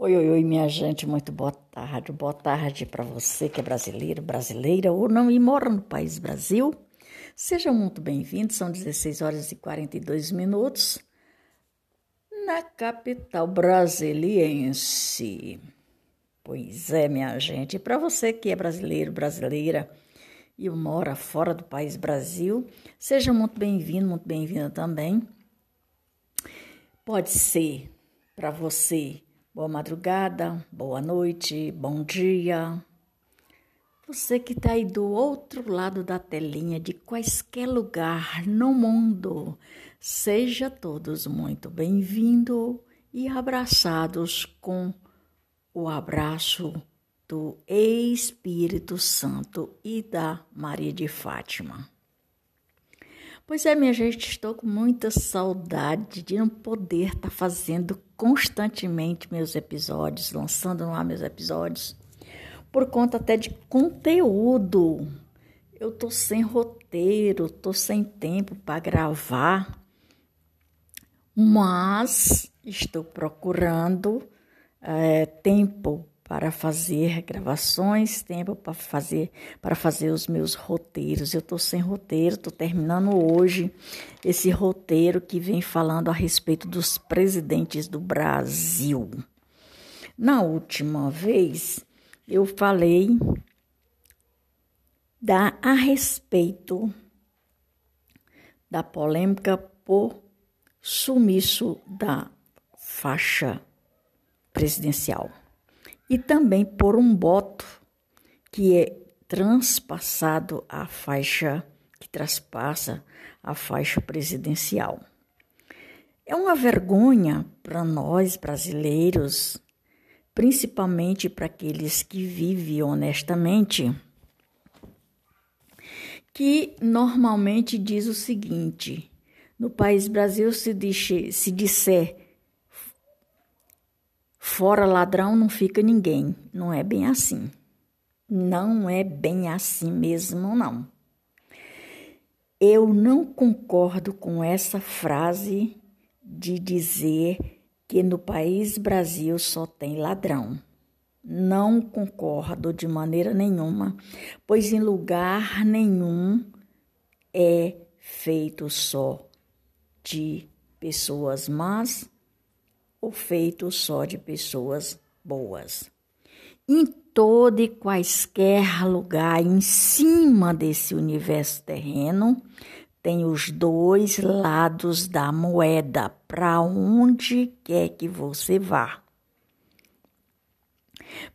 Oi, oi, oi, minha gente, muito boa tarde. Boa tarde para você que é brasileiro, brasileira ou não e mora no país Brasil. Sejam muito bem-vindos, são 16 horas e 42 minutos na capital brasiliense. Pois é, minha gente, para você que é brasileiro, brasileira e mora fora do país Brasil, seja muito bem-vindo, muito bem-vinda também. Pode ser para você boa madrugada, boa noite, bom dia. Você que está aí do outro lado da telinha, de quaisquer lugar no mundo, seja todos muito bem-vindos e abraçados com o abraço do Espírito Santo e da Maria de Fátima. Pois é, minha gente, estou com muita saudade de não poder estar tá fazendo constantemente meus episódios, lançando lá meus episódios, por conta até de conteúdo. Eu tô sem roteiro, tô sem tempo para gravar, mas estou procurando é, tempo para fazer gravações, tempo para fazer para fazer os meus roteiros. Eu estou sem roteiro, estou terminando hoje esse roteiro que vem falando a respeito dos presidentes do Brasil. Na última vez eu falei da a respeito da polêmica por sumiço da faixa presidencial e também por um boto que é transpassado a faixa que traspassa a faixa presidencial. É uma vergonha para nós brasileiros, principalmente para aqueles que vivem honestamente, que normalmente diz o seguinte: no país Brasil se, diz, se disser Fora ladrão não fica ninguém. Não é bem assim. Não é bem assim mesmo, não. Eu não concordo com essa frase de dizer que no país Brasil só tem ladrão. Não concordo de maneira nenhuma, pois em lugar nenhum é feito só de pessoas más ou feito só de pessoas boas. Em todo e quaisquer lugar em cima desse universo terreno, tem os dois lados da moeda para onde quer que você vá.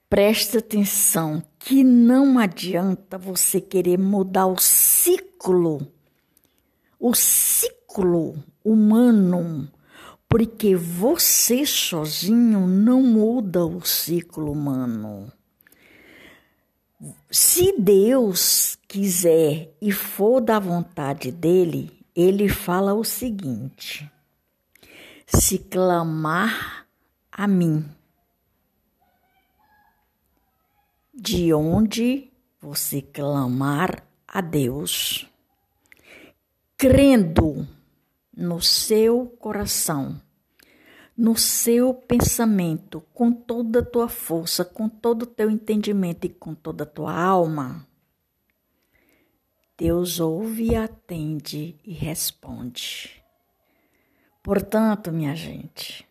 Presta atenção que não adianta você querer mudar o ciclo, o ciclo humano porque você sozinho não muda o ciclo humano. Se Deus quiser e for da vontade dele, ele fala o seguinte: se clamar a mim, de onde você clamar a Deus, crendo no seu coração, no seu pensamento, com toda a tua força, com todo o teu entendimento e com toda a tua alma, Deus ouve, atende e responde. Portanto, minha gente,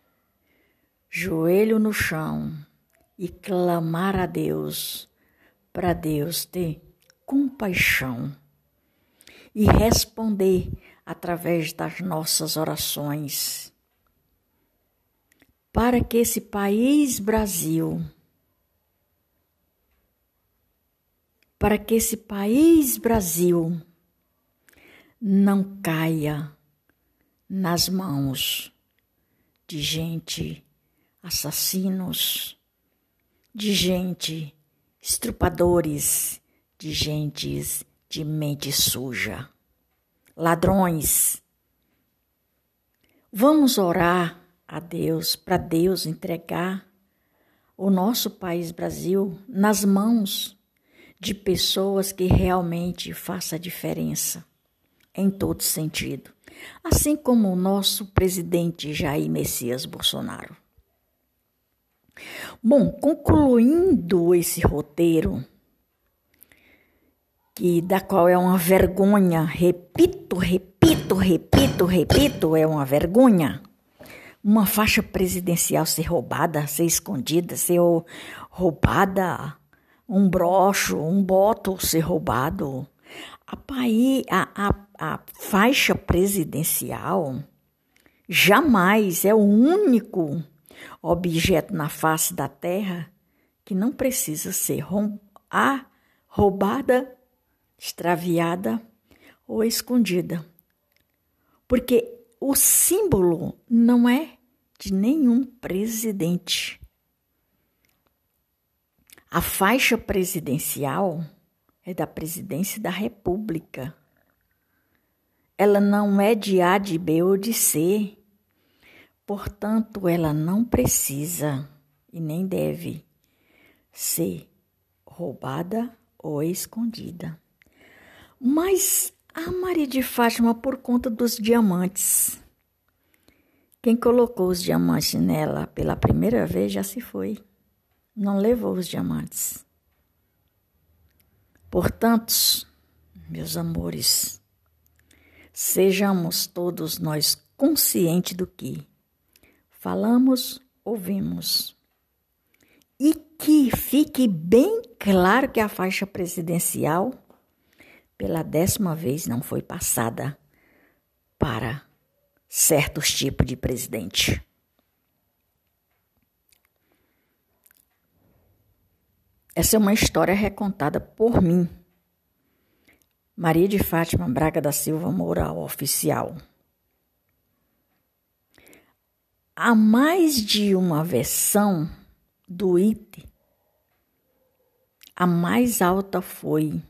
joelho no chão e clamar a Deus, para Deus ter compaixão e responder através das nossas orações, para que esse país Brasil, para que esse país Brasil não caia nas mãos de gente assassinos, de gente estrupadores, de gentes de mente suja ladrões. Vamos orar a Deus para Deus entregar o nosso país Brasil nas mãos de pessoas que realmente façam a diferença em todo sentido, assim como o nosso presidente Jair Messias Bolsonaro. Bom, concluindo esse roteiro, que da qual é uma vergonha, repito, repito, repito, repito, é uma vergonha. Uma faixa presidencial ser roubada, ser escondida, ser roubada, um brocho, um boto ser roubado. A, paí, a, a, a faixa presidencial jamais é o único objeto na face da terra que não precisa ser roubada, extraviada ou escondida. Porque o símbolo não é de nenhum presidente. A faixa presidencial é da presidência da República. Ela não é de A, de B ou de C. Portanto, ela não precisa e nem deve ser roubada ou escondida. Mas a Maria de Fátima, por conta dos diamantes, quem colocou os diamantes nela pela primeira vez já se foi, não levou os diamantes. Portanto, meus amores, sejamos todos nós conscientes do que falamos, ouvimos. E que fique bem claro que a faixa presidencial, pela décima vez, não foi passada para certos tipos de presidente. Essa é uma história recontada por mim. Maria de Fátima Braga da Silva Moura, oficial. Há mais de uma versão do IT. A mais alta foi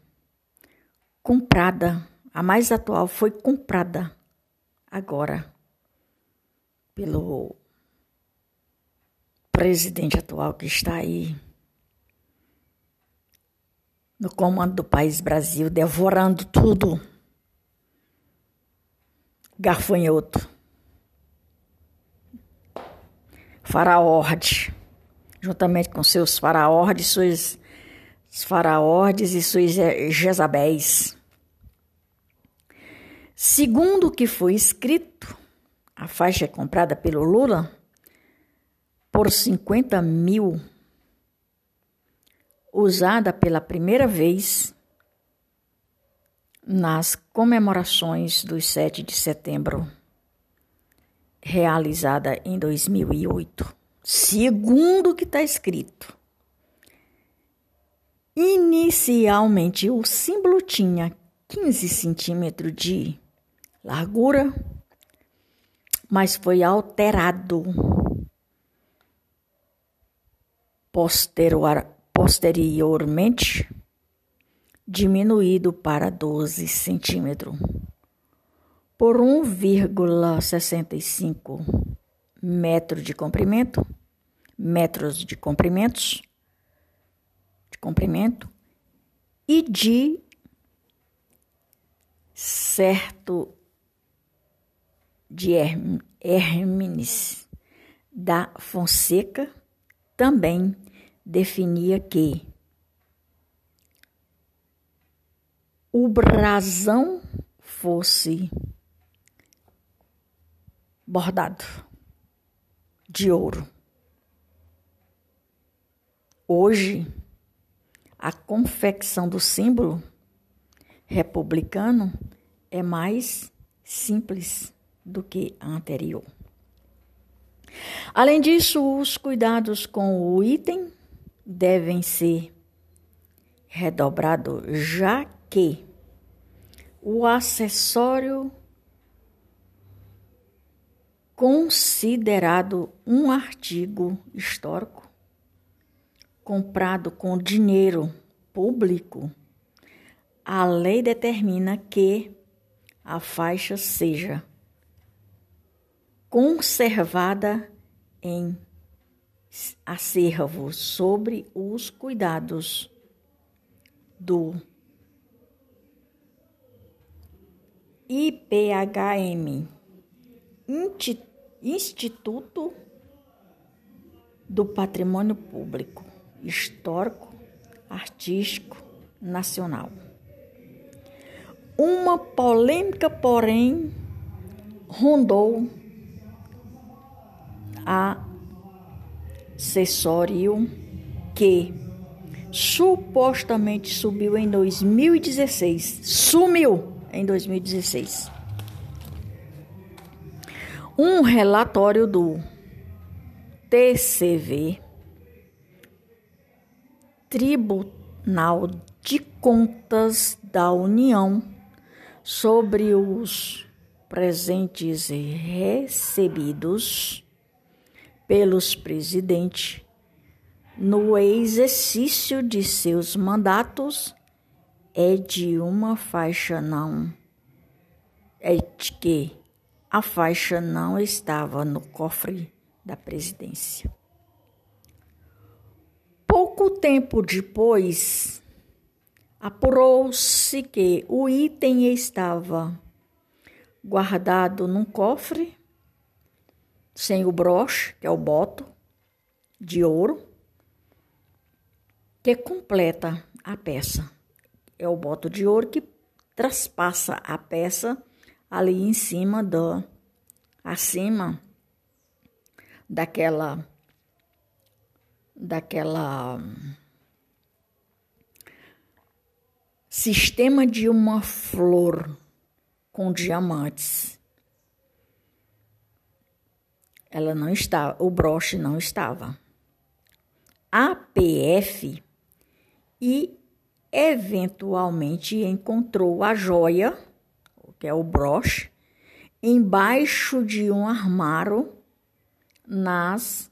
comprada, a mais atual foi comprada agora pelo presidente atual que está aí no comando do país Brasil, devorando tudo. Garfanhoto. Faraorde, juntamente com seus faraordes, suas faraordes e suas Jezabéis. Segundo o que foi escrito, a faixa é comprada pelo Lula por 50 mil usada pela primeira vez nas comemorações dos 7 de setembro, realizada em 2008. Segundo o que está escrito. Inicialmente, o símbolo tinha 15 centímetros de largura, mas foi alterado. Posterior, posteriormente diminuído para 12 centímetros. Por 1,65 metro de comprimento, metros de comprimentos, comprimento e de certo de Hermes da Fonseca também definia que o brasão fosse bordado de ouro. Hoje, a confecção do símbolo republicano é mais simples do que a anterior. Além disso, os cuidados com o item devem ser redobrados, já que o acessório considerado um artigo histórico comprado com dinheiro público, a lei determina que a faixa seja conservada em acervo sobre os cuidados do IPHM, Instituto do patrimônio público, histórico, artístico, nacional. Uma polêmica, porém, rondou a acessório que supostamente subiu em 2016. Sumiu em 2016. Um relatório do TCV, Tribunal de Contas da União, sobre os presentes recebidos pelos presidentes no exercício de seus mandatos é de uma faixa não é de que a faixa não estava no cofre da presidência. Pouco tempo depois, apurou-se que o item estava guardado num cofre sem o broche, que é o boto de ouro, que completa a peça. É o boto de ouro que traspassa a peça ali em cima do acima daquela daquela sistema de uma flor com diamantes. Ela não estava, o broche não estava. A PF e eventualmente encontrou a joia, que é o broche, embaixo de um armário nas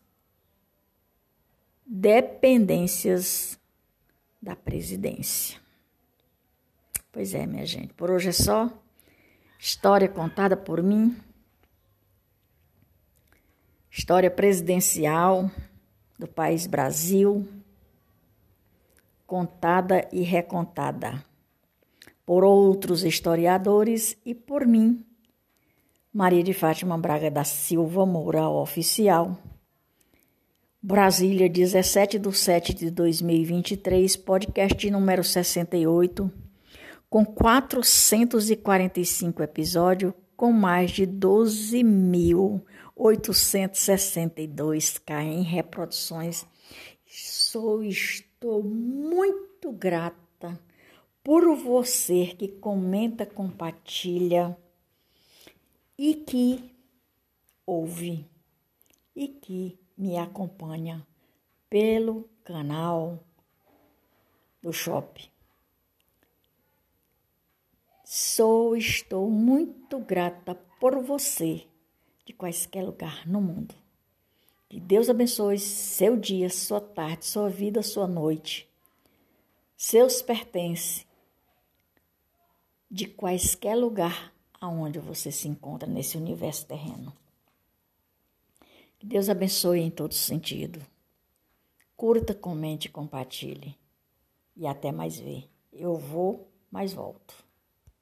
dependências da presidência. Pois é, minha gente, por hoje é só. História contada por mim. História presidencial do país Brasil contada e recontada por outros historiadores e por mim, Maria de Fátima Braga da Silva Moura Oficial. Brasília, 17 de 7 de 2023, podcast número 68, com 445 episódios, com mais de 12.862k em reproduções. Sou Estou muito grata por você que comenta, compartilha e que ouve e que me acompanha pelo canal do Shopping. Sou, estou muito grata por você de quaisquer lugar no mundo. Que Deus abençoe seu dia, sua tarde, sua vida, sua noite, seus pertences, de quaisquer lugar aonde você se encontra nesse universo terreno. Que Deus abençoe em todo sentido. Curta, comente, compartilhe. E até mais ver. Eu vou, mas volto.